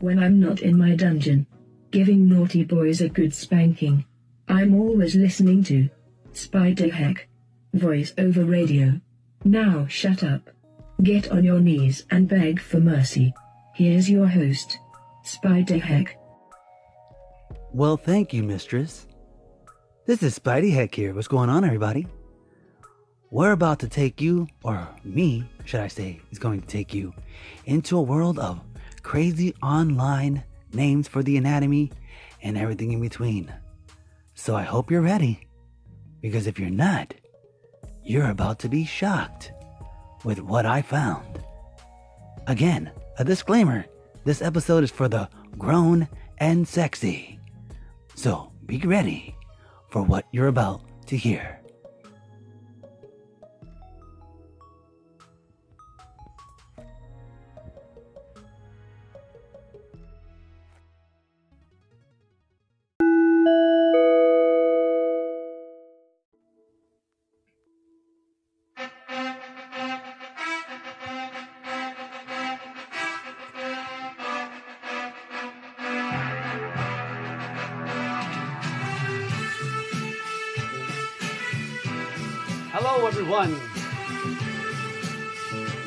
when I'm not in my dungeon. Giving naughty boys a good spanking. I'm always listening to Spider Heck. Voice over radio. Now shut up. Get on your knees and beg for mercy. Here's your host, Spider Heck. Well, thank you, mistress. This is Spidey Heck here. What's going on, everybody? We're about to take you, or me, should I say, is going to take you into a world of crazy online names for the anatomy and everything in between. So I hope you're ready. Because if you're not, you're about to be shocked with what I found. Again, a disclaimer this episode is for the grown and sexy. So be ready for what you're about to hear.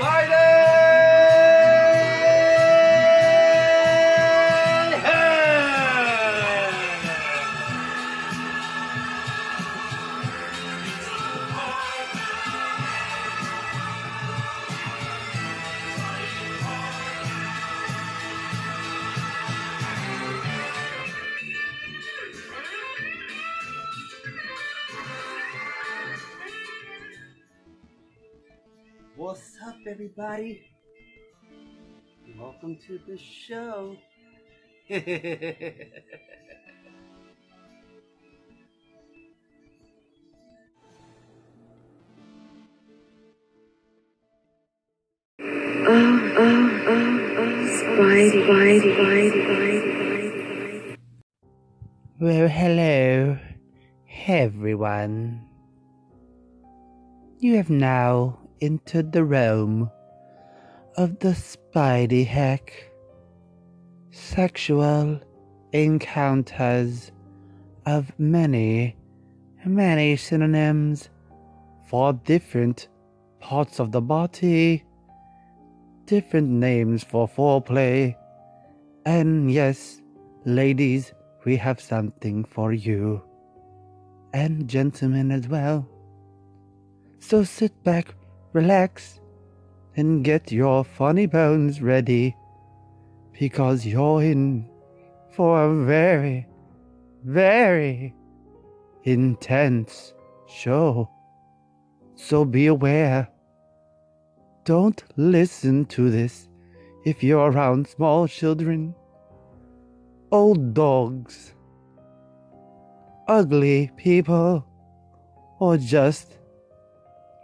Biden! What's up, everybody? Welcome to the show. Well, hello, everyone. You have now entered the realm of the Spidey Heck. Sexual encounters of many, many synonyms for different parts of the body, different names for foreplay, and yes, ladies, we have something for you, and gentlemen as well. So sit back, relax, and get your funny bones ready because you're in for a very, very intense show. So be aware. Don't listen to this if you're around small children, old dogs, ugly people, or just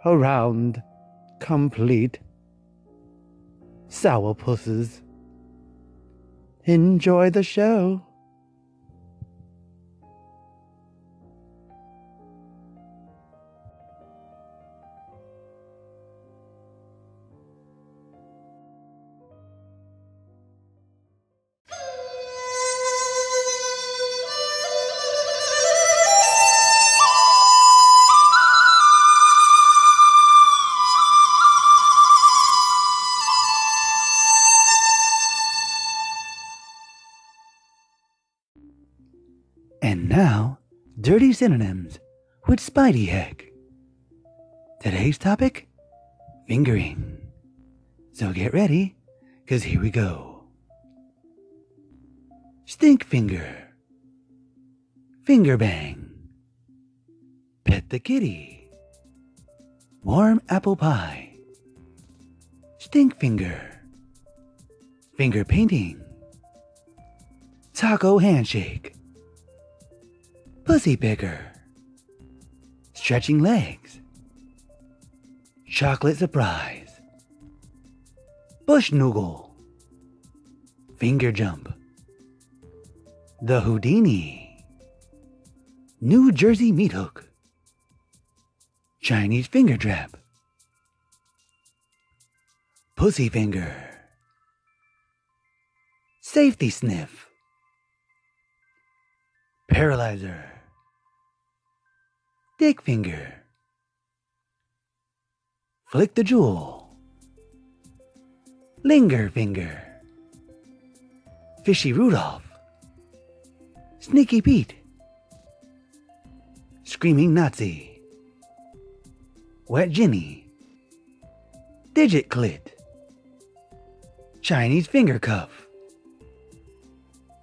around complete sourpusses. Enjoy the show. Synonyms with Spidey Heck. Today's topic fingering. So get ready, because here we go. Stink finger. Finger bang. Pet the kitty. Warm apple pie. Stink finger. Finger painting. Taco handshake. Pussy picker. Stretching legs. Chocolate surprise. Bush noogle. Finger jump. The Houdini. New Jersey meat hook. Chinese finger trap. Pussy finger. Safety sniff. Paralyzer. Dick finger. Flick the jewel. Linger finger. Fishy Rudolph. Sneaky Pete. Screaming Nazi. Wet Ginny. Digit clit. Chinese finger cuff.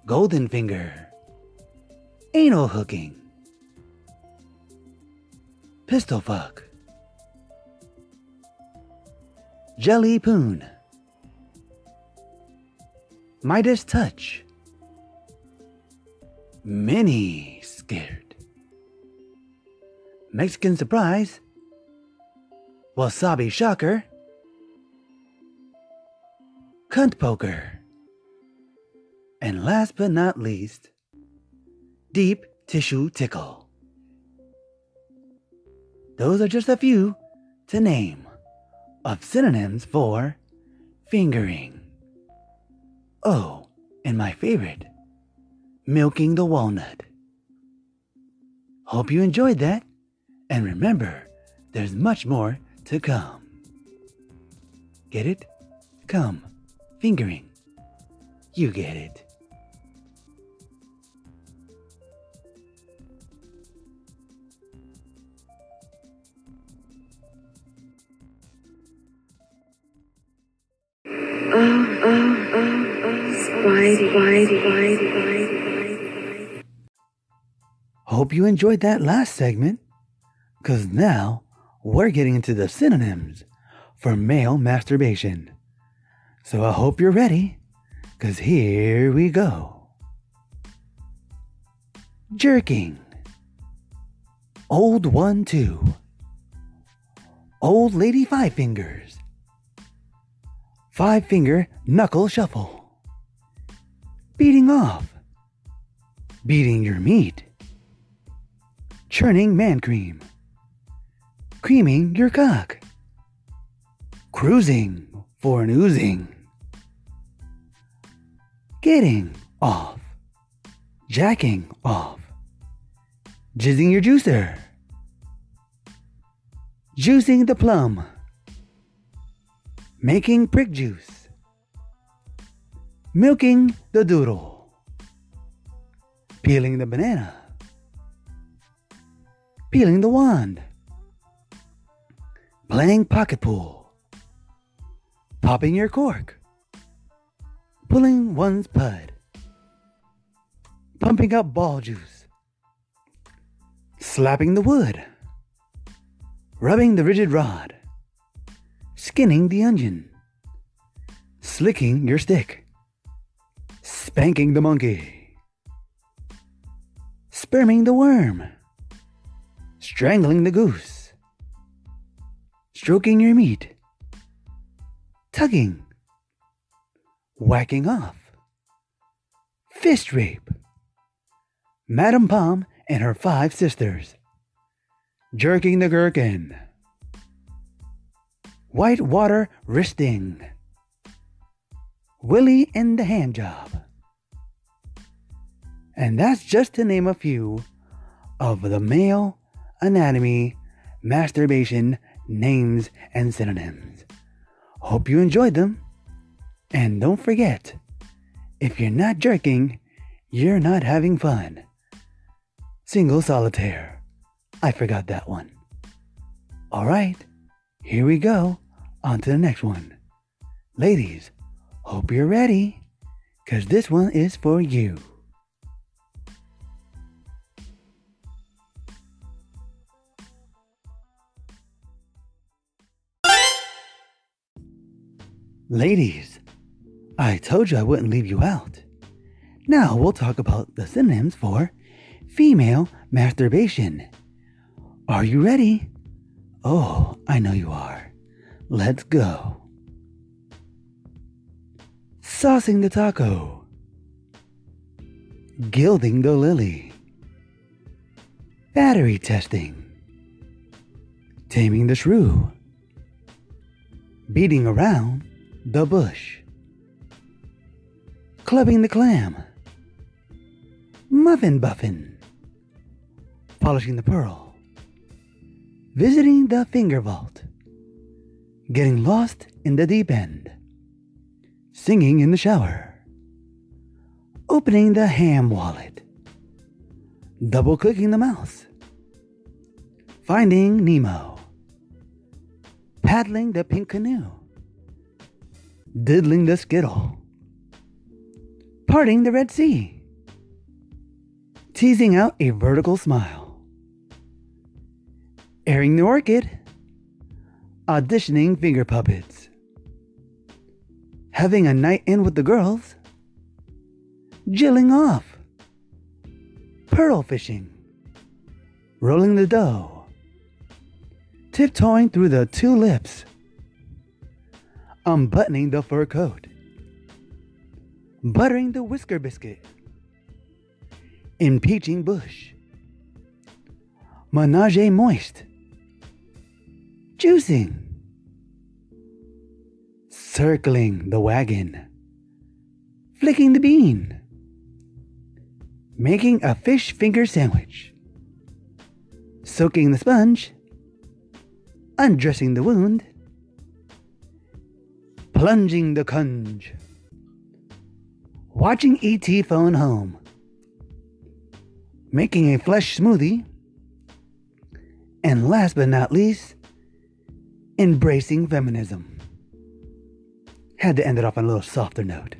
Golden finger. Anal hooking. Pistol fuck. Jelly poon. Midas touch. Mini scared. Mexican surprise. Wasabi shocker. Cunt poker. And last but not least, deep tissue tickle. Those are just a few to name of synonyms for fingering. Oh, and my favorite, milking the walnut. Hope you enjoyed that, and remember, there's much more to come. Get it? Come, fingering. You get it. Hope you enjoyed that last segment, because now we're getting into the synonyms for male masturbation. So I hope you're ready, because here we go. Jerking. Old one, two. Old lady five fingers. Five finger knuckle shuffle. Beating off. Beating your meat. Churning man cream. Creaming your cock. Cruising for an oozing. Getting off. Jacking off. Jizzing your juicer. Juicing the plum. Making prick juice. Milking the doodle. Peeling the banana. Peeling the wand. Playing pocket pool. Popping your cork. Pulling one's pud. Pumping up ball juice. Slapping the wood. Rubbing the rigid rod. Skinning the onion. Slicking your stick. Spanking the monkey. Sperming the worm. Strangling the goose. Stroking your meat. Tugging. Whacking off. Fist rape. Madam Palm and her five sisters. Jerking the gherkin. White water wristing. Willie and the hand job. And that's just to name a few of the male anatomy masturbation names and synonyms. Hope you enjoyed them. And don't forget, if you're not jerking, you're not having fun. Single solitaire. I forgot that one. All right, here we go. On to the next one. Ladies, hope you're ready, because this one is for you. Ladies, I told you I wouldn't leave you out. Now we'll talk about the synonyms for female masturbation. Are you ready? Oh, I know you are. Let's go. Saucing the taco. Gilding the lily. Battery testing. Taming the shrew. Beating around the bush. Clubbing the clam. Muffin buffin. Polishing the pearl. Visiting the finger vault. Getting lost in the deep end. Singing in the shower. Opening the ham wallet. Double clicking the mouse. Finding Nemo. Paddling the pink canoe. Diddling the skittle. Parting the Red Sea. Teasing out a vertical smile. Airing the orchid. Auditioning finger puppets. Having a night in with the girls. Jilling off. Pearl fishing. Rolling the dough. Tiptoeing through the tulips. Unbuttoning the fur coat. Buttering the whisker biscuit. Impeaching bush. Menage moist. Juicing. Circling the wagon. Flicking the bean. Making a fish finger sandwich. Soaking the sponge. Undressing the wound. Plunging the conge. Watching E.T. phone home. Making a flesh smoothie. And last but not least, embracing feminism. Had to end it off on a little softer note.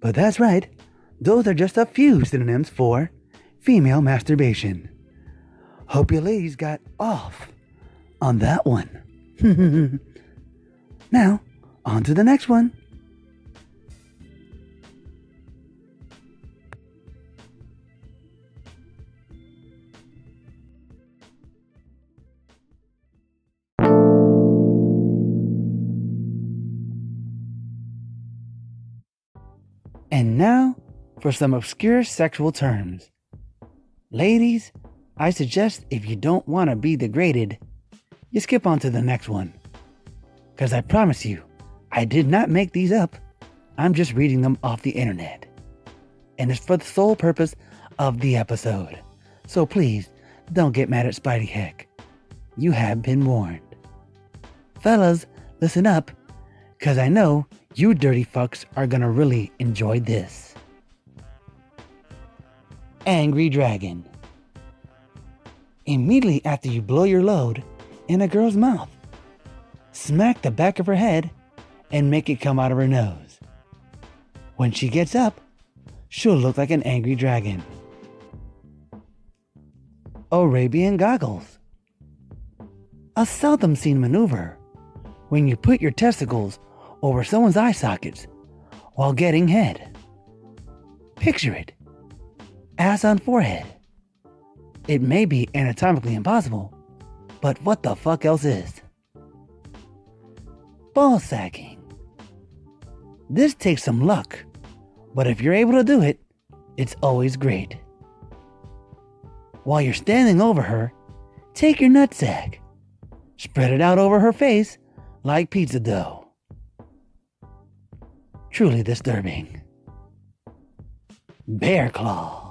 But that's right, those are just a few synonyms for female masturbation. Hope you ladies got off on that one. now, on to the next one. For some obscure sexual terms. Ladies, I suggest if you don't want to be degraded, you skip on to the next one. Because I promise you, I did not make these up. I'm just reading them off the internet. And it's for the sole purpose of the episode. So please, don't get mad at Spidey Heck. You have been warned. Fellas, listen up, because I know you dirty fucks are gonna really enjoy this. Angry Dragon. Immediately after you blow your load in a girl's mouth, smack the back of her head and make it come out of her nose. When she gets up, she'll look like an angry dragon. Arabian goggles. A seldom seen maneuver when you put your testicles over someone's eye sockets while getting head. Picture it ass on forehead. It may be anatomically impossible, but what the fuck else is? Ball sacking. This takes some luck, but if you're able to do it, it's always great. While you're standing over her, take your nutsack, spread it out over her face like pizza dough. Truly disturbing. Bear claw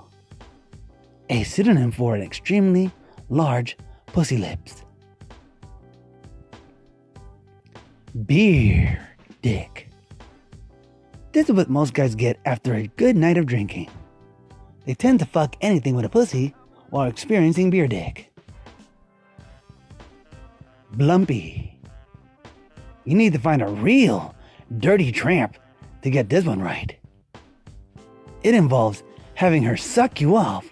a synonym for an extremely large pussy lips. Beer dick. This is what most guys get after a good night of drinking. They tend to fuck anything with a pussy while experiencing beer dick. Blumpy. You need to find a real dirty tramp to get this one right. It involves having her suck you off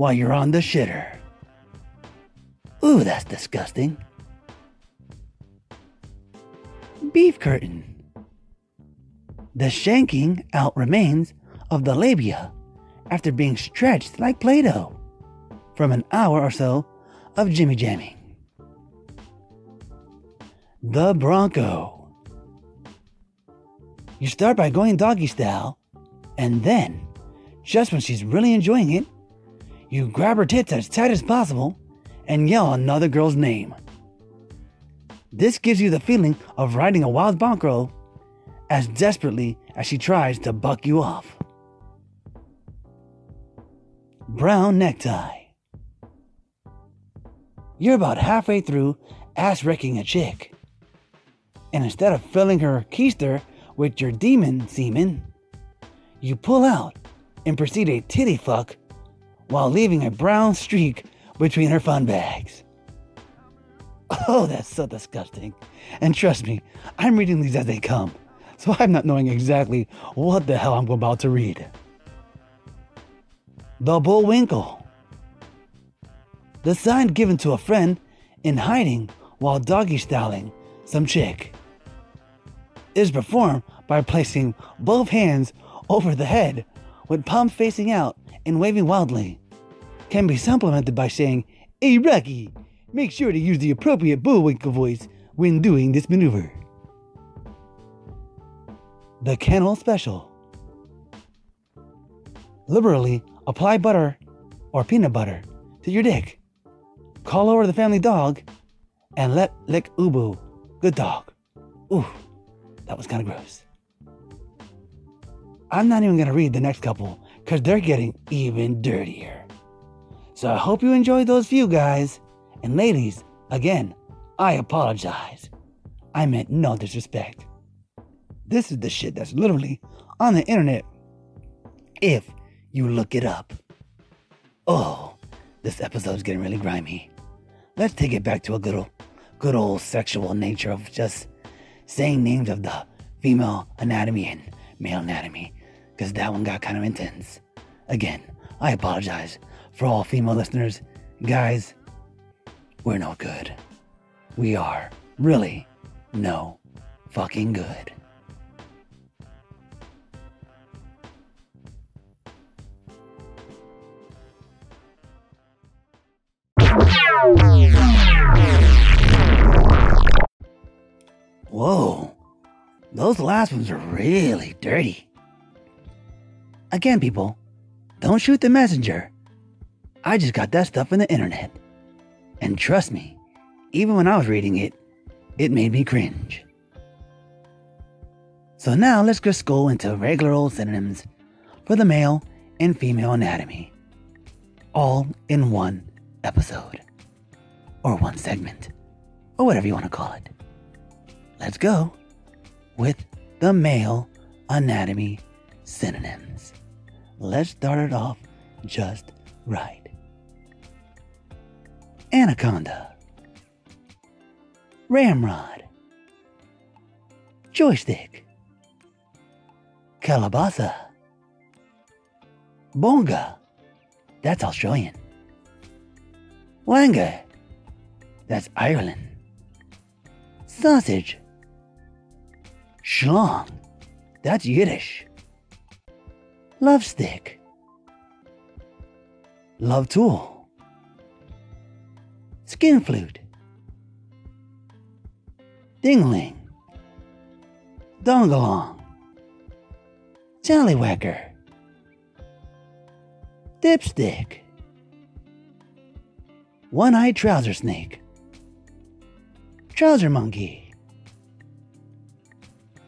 while you're on the shitter. Ooh, that's disgusting. Beef curtain. The shanking out remains of the labia after being stretched like Play Doh from an hour or so of jimmy jamming. The Bronco. You start by going doggy style, and then, just when she's really enjoying it, you grab her tits as tight as possible and yell another girl's name. This gives you the feeling of riding a wild bronco as desperately as she tries to buck you off. Brown necktie. You're about halfway through ass wrecking a chick. And instead of filling her keister with your demon semen, you pull out and proceed a titty fuck while leaving a brown streak between her fun bags. Oh, that's so disgusting. And trust me, I'm reading these as they come, so I'm not knowing exactly what the hell I'm about to read. The Bullwinkle. The sign given to a friend in hiding while doggy styling some chick is performed by placing both hands over the head with palms facing out and waving wildly. Can be supplemented by saying, Hey Rocky, make sure to use the appropriate bullwinkle voice when doing this maneuver. The Kennel Special. Liberally apply butter or peanut butter to your dick. Call over the family dog and let lick Ubu. Good dog. Ooh, that was kind of gross. I'm not even going to read the next couple because they're getting even dirtier. So I hope you enjoyed those few guys. And ladies, again, I apologize. I meant no disrespect. This is the shit that's literally on the internet. If you look it up. Oh, this episode's getting really grimy. Let's take it back to a good old, good old sexual nature of just saying names of the female anatomy and male anatomy, because that one got kind of intense. Again, I apologize for all female listeners. Guys, we're no good. We are really no fucking good. Whoa, those last ones are really dirty. Again, people, don't shoot the messenger. I just got that stuff in the internet. And trust me, even when I was reading it, it made me cringe. So now let's just go into regular old synonyms for the male and female anatomy, all in one episode, or one segment, or whatever you want to call it. Let's go with the male anatomy synonyms. Let's start it off just right. Anaconda, Ramrod, Joystick, Calabasa, Bonga, that's Australian, Wanga, that's Ireland, Sausage, Schlong, that's Yiddish, Love Stick, Love Tool, skin flute, dingling, dongalong, tallywhacker, dipstick, one-eyed trouser snake, trouser monkey,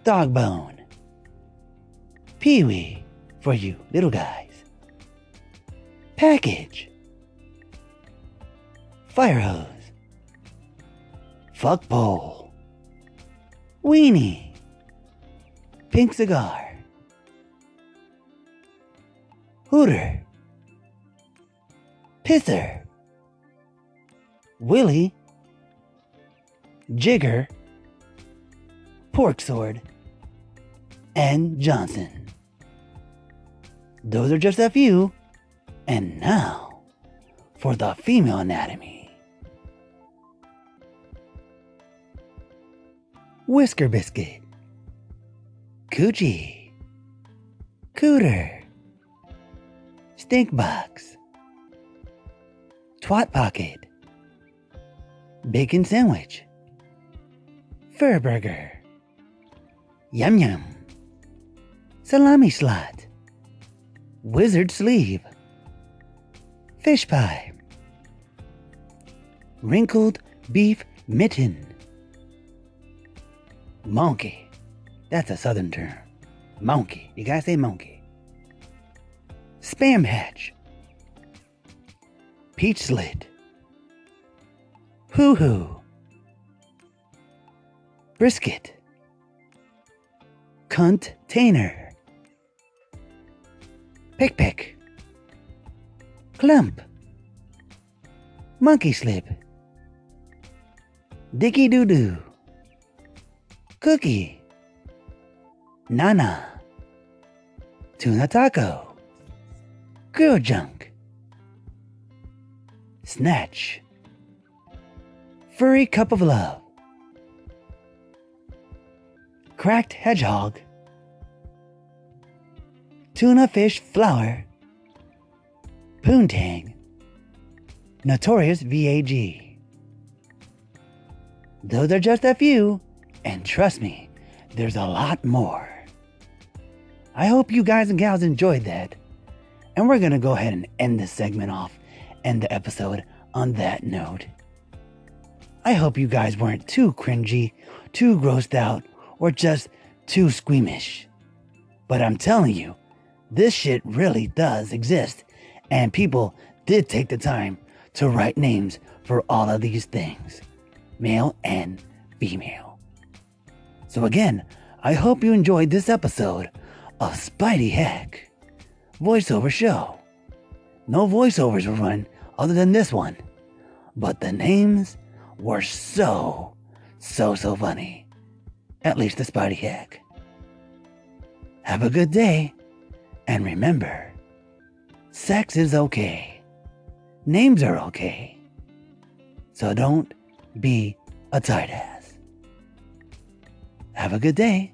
dog bone, peewee for you little guys, package, fire hose, fuck pole, weenie, pink cigar, hooter, pisser, willie, jigger, pork sword, and Johnson. Those are just a few. And now for the female anatomy. Whisker Biscuit, Coochie, Cooter, Stink box. Twat pocket. Bacon sandwich. Fur burger. Yum yum. Salami slot. Wizard sleeve. Fish pie. Wrinkled beef mitten. Monkey. That's a southern term. Monkey. You gotta say monkey. Spam hatch. Peach slit. Hoo hoo. Brisket. Container. Pick pick. Clump. Monkey slip. Dicky doo doo. Cookie. Nana. Tuna taco. Grill junk. Snatch. Furry cup of love. Cracked hedgehog. Tuna fish flour. Poontang. Notorious VAG. Those are just a few, and trust me, there's a lot more. I hope you guys and gals enjoyed that. And we're gonna go ahead and end this segment off, end the episode on that note. I hope you guys weren't too cringy, too grossed out, or just too squeamish. But I'm telling you, this shit really does exist, and people did take the time to write names for all of these things male and female. So, again, I hope you enjoyed this episode of Spidey Heck voiceover show. No voiceovers were run other than this one, but the names were so, so, so funny. At least the Spidey Heck. Have a good day, and remember sex is okay, names are okay. So don't be a tight ass. Have a good day.